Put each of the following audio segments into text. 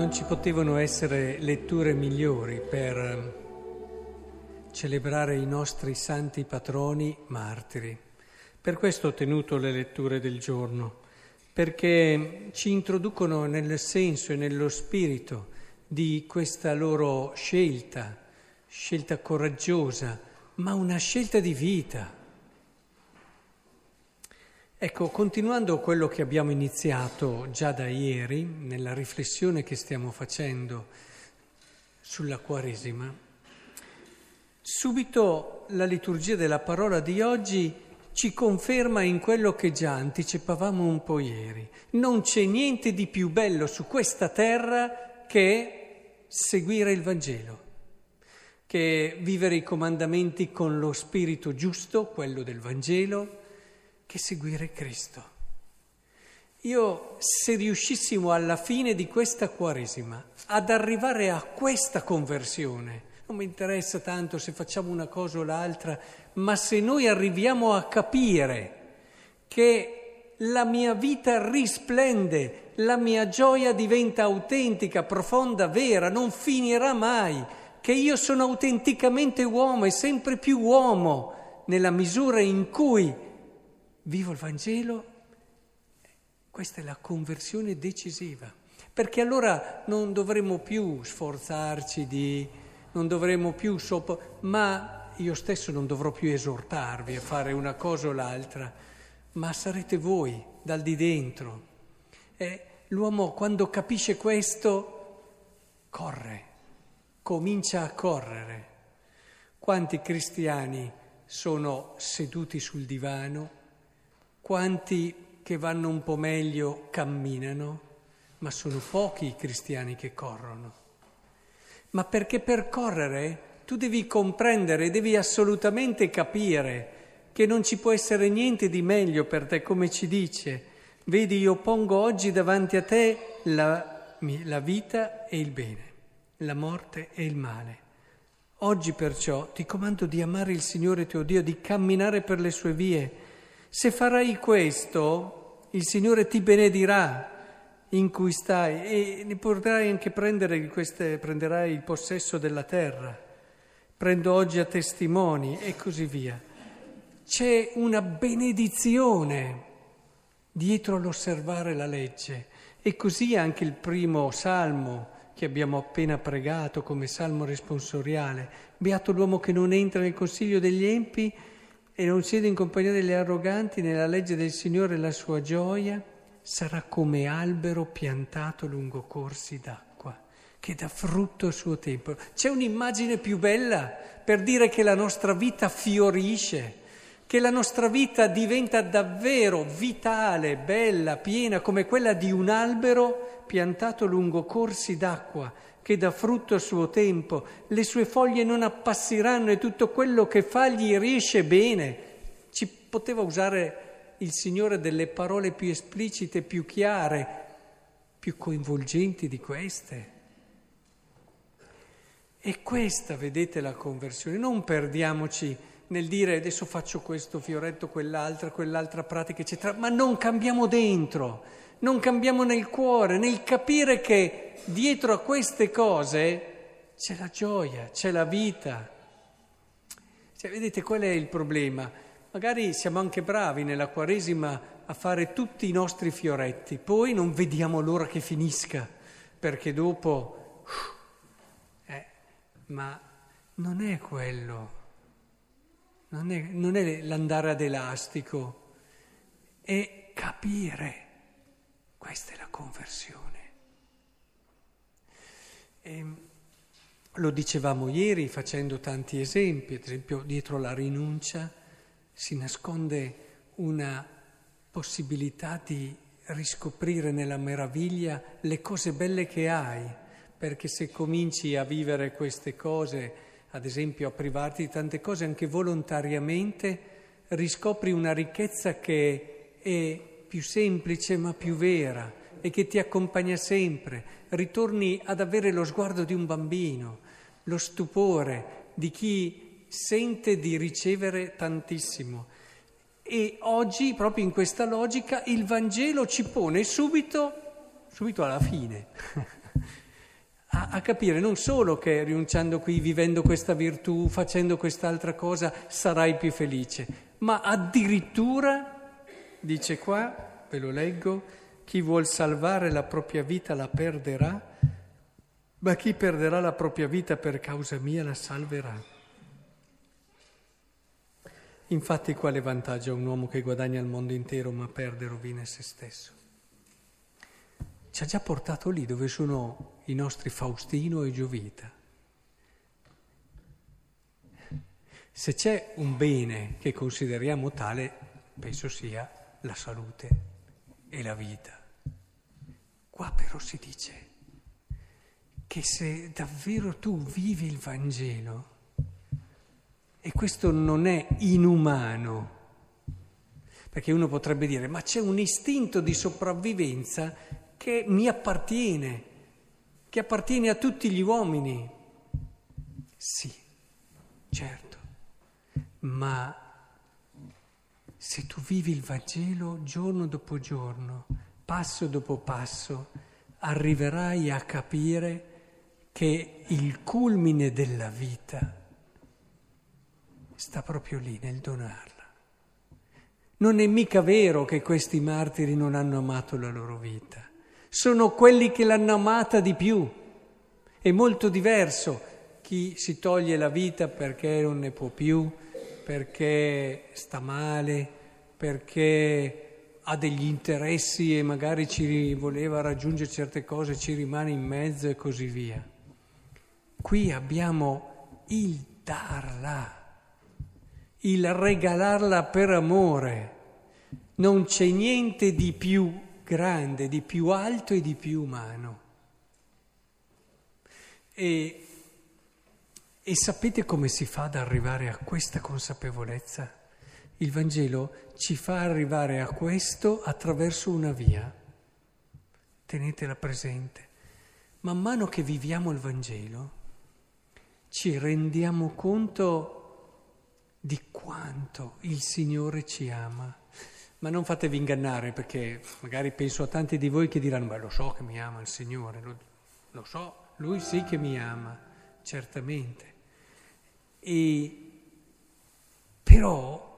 Non ci potevano essere letture migliori per ehm, celebrare i nostri santi patroni martiri. Per questo ho tenuto le letture del giorno, perché ci introducono nel senso e nello spirito di questa loro scelta, scelta coraggiosa, ma una scelta di vita. Ecco, continuando quello che abbiamo iniziato già da ieri, nella riflessione che stiamo facendo sulla Quaresima, subito la liturgia della parola di oggi ci conferma in quello che già anticipavamo un po' ieri. Non c'è niente di più bello su questa terra che seguire il Vangelo, che vivere i comandamenti con lo spirito giusto, quello del Vangelo, che seguire Cristo. Io, se riuscissimo alla fine di questa Quaresima ad arrivare a questa conversione, non mi interessa tanto se facciamo una cosa o l'altra, ma se noi arriviamo a capire che la mia vita risplende, la mia gioia diventa autentica, profonda, vera, non finirà mai, che io sono autenticamente uomo e sempre più uomo nella misura in cui vivo il Vangelo, questa è la conversione decisiva, perché allora non dovremo più sforzarci di, non dovremo più sopra, ma io stesso non dovrò più esortarvi a fare una cosa o l'altra, ma sarete voi dal di dentro. E l'uomo quando capisce questo corre, comincia a correre. Quanti cristiani sono seduti sul divano? Quanti che vanno un po' meglio camminano, ma sono pochi i cristiani che corrono. Ma perché per correre tu devi comprendere, devi assolutamente capire che non ci può essere niente di meglio per te, come ci dice. Vedi, io pongo oggi davanti a te la, la vita e il bene, la morte e il male. Oggi perciò ti comando di amare il Signore tuo Dio, di camminare per le sue vie se farai questo, il Signore ti benedirà in cui stai e ne potrai anche prendere queste, prenderai il possesso della terra. Prendo oggi a testimoni e così via. C'è una benedizione dietro l'osservare la legge e così anche il primo salmo che abbiamo appena pregato come salmo responsoriale. Beato l'uomo che non entra nel consiglio degli empi e non siede in compagnia degli arroganti, nella legge del Signore la sua gioia sarà come albero piantato lungo corsi d'acqua, che dà frutto al suo tempo. C'è un'immagine più bella per dire che la nostra vita fiorisce, che la nostra vita diventa davvero vitale, bella, piena, come quella di un albero piantato lungo corsi d'acqua, che dà frutto a suo tempo, le sue foglie non appassiranno e tutto quello che fa gli riesce bene. Ci poteva usare il Signore delle parole più esplicite, più chiare, più coinvolgenti di queste. E questa, vedete, la conversione. Non perdiamoci nel dire adesso faccio questo fioretto, quell'altra, quell'altra pratica, eccetera, ma non cambiamo dentro non cambiamo nel cuore, nel capire che dietro a queste cose c'è la gioia, c'è la vita. Cioè, vedete qual è il problema? Magari siamo anche bravi nella Quaresima a fare tutti i nostri fioretti, poi non vediamo l'ora che finisca, perché dopo... Eh, ma non è quello, non è, non è l'andare ad elastico, è capire questa è la conversione. E ehm, lo dicevamo ieri facendo tanti esempi, ad esempio dietro la rinuncia si nasconde una possibilità di riscoprire nella meraviglia le cose belle che hai, perché se cominci a vivere queste cose, ad esempio a privarti di tante cose anche volontariamente, riscopri una ricchezza che è più semplice ma più vera e che ti accompagna sempre. Ritorni ad avere lo sguardo di un bambino, lo stupore di chi sente di ricevere tantissimo. E oggi, proprio in questa logica, il Vangelo ci pone subito, subito alla fine. a capire non solo che rinunciando qui, vivendo questa virtù, facendo quest'altra cosa, sarai più felice, ma addirittura, dice qua, ve lo leggo, chi vuol salvare la propria vita la perderà, ma chi perderà la propria vita per causa mia la salverà. Infatti quale vantaggio ha un uomo che guadagna il mondo intero ma perde rovina se stesso? Ci ha già portato lì dove sono i nostri Faustino e Giovita. Se c'è un bene che consideriamo tale, penso sia la salute e la vita. Qua però si dice che se davvero tu vivi il Vangelo, e questo non è inumano, perché uno potrebbe dire, ma c'è un istinto di sopravvivenza che mi appartiene, che appartiene a tutti gli uomini. Sì, certo, ma se tu vivi il Vangelo giorno dopo giorno, passo dopo passo, arriverai a capire che il culmine della vita sta proprio lì nel donarla. Non è mica vero che questi martiri non hanno amato la loro vita, sono quelli che l'hanno amata di più. È molto diverso chi si toglie la vita perché non ne può più, perché sta male, perché ha degli interessi e magari ci voleva raggiungere certe cose, ci rimane in mezzo e così via. Qui abbiamo il darla il regalarla per amore. Non c'è niente di più grande, di più alto e di più umano. E, e sapete come si fa ad arrivare a questa consapevolezza? Il Vangelo ci fa arrivare a questo attraverso una via. Tenetela presente. Man mano che viviamo il Vangelo, ci rendiamo conto di quanto il Signore ci ama. Ma non fatevi ingannare perché magari penso a tanti di voi che diranno, beh lo so che mi ama il Signore, lo, lo so, Lui sì che mi ama, certamente. E, però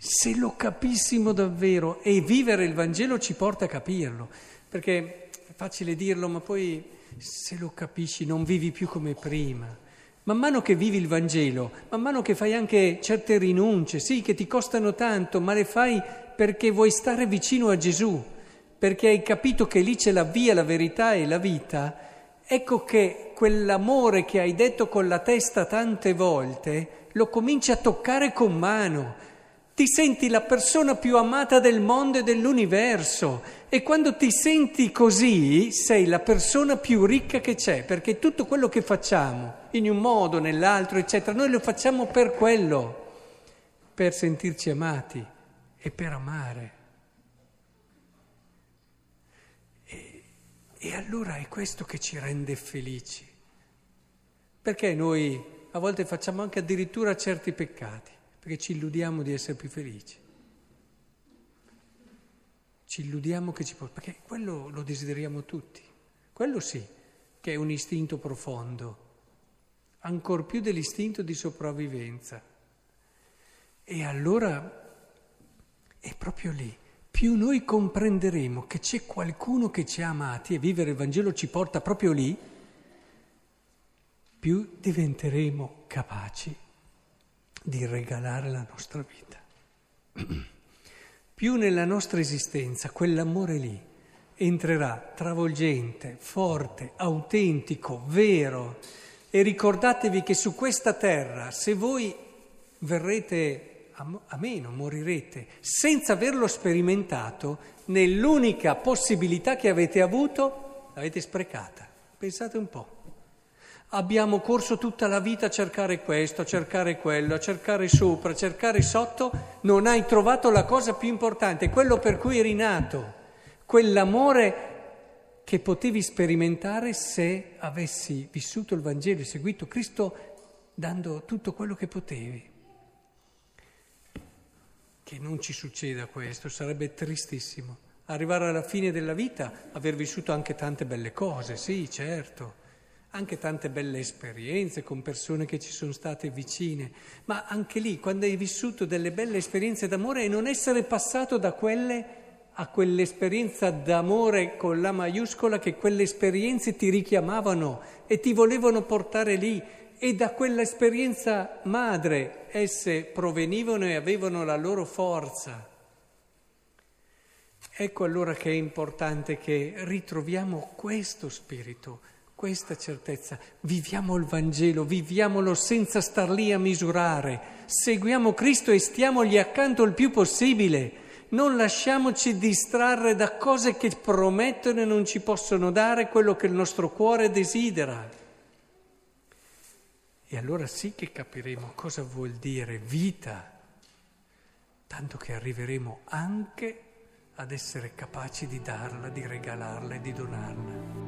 se lo capissimo davvero e vivere il Vangelo ci porta a capirlo, perché è facile dirlo, ma poi se lo capisci non vivi più come prima. Man mano che vivi il Vangelo, man mano che fai anche certe rinunce, sì, che ti costano tanto, ma le fai perché vuoi stare vicino a Gesù, perché hai capito che lì c'è la via, la verità e la vita, ecco che quell'amore che hai detto con la testa tante volte lo cominci a toccare con mano, ti senti la persona più amata del mondo e dell'universo. E quando ti senti così sei la persona più ricca che c'è, perché tutto quello che facciamo, in un modo, nell'altro, eccetera, noi lo facciamo per quello, per sentirci amati e per amare. E, e allora è questo che ci rende felici, perché noi a volte facciamo anche addirittura certi peccati perché ci illudiamo di essere più felici. Ci illudiamo che ci può, perché quello lo desideriamo tutti. Quello sì, che è un istinto profondo, ancor più dell'istinto di sopravvivenza. E allora è proprio lì. Più noi comprenderemo che c'è qualcuno che ci ha amati e vivere il Vangelo ci porta proprio lì, più diventeremo capaci di regalare la nostra vita. Più nella nostra esistenza quell'amore lì entrerà travolgente, forte, autentico, vero. E ricordatevi che su questa terra, se voi verrete a meno, morirete, senza averlo sperimentato, nell'unica possibilità che avete avuto, l'avete sprecata. Pensate un po'. Abbiamo corso tutta la vita a cercare questo, a cercare quello, a cercare sopra, a cercare sotto, non hai trovato la cosa più importante, quello per cui eri nato, quell'amore che potevi sperimentare se avessi vissuto il Vangelo e seguito Cristo dando tutto quello che potevi. Che non ci succeda questo, sarebbe tristissimo. arrivare alla fine della vita, aver vissuto anche tante belle cose, sì, certo, anche tante belle esperienze con persone che ci sono state vicine, ma anche lì, quando hai vissuto delle belle esperienze d'amore e non essere passato da quelle a quell'esperienza d'amore con la maiuscola che quelle esperienze ti richiamavano e ti volevano portare lì e da quell'esperienza madre esse provenivano e avevano la loro forza. Ecco allora che è importante che ritroviamo questo spirito, questa certezza, viviamo il Vangelo, viviamolo senza star lì a misurare, seguiamo Cristo e stiamogli accanto il più possibile, non lasciamoci distrarre da cose che promettono e non ci possono dare quello che il nostro cuore desidera. E allora sì che capiremo cosa vuol dire vita, tanto che arriveremo anche ad essere capaci di darla, di regalarla e di donarla.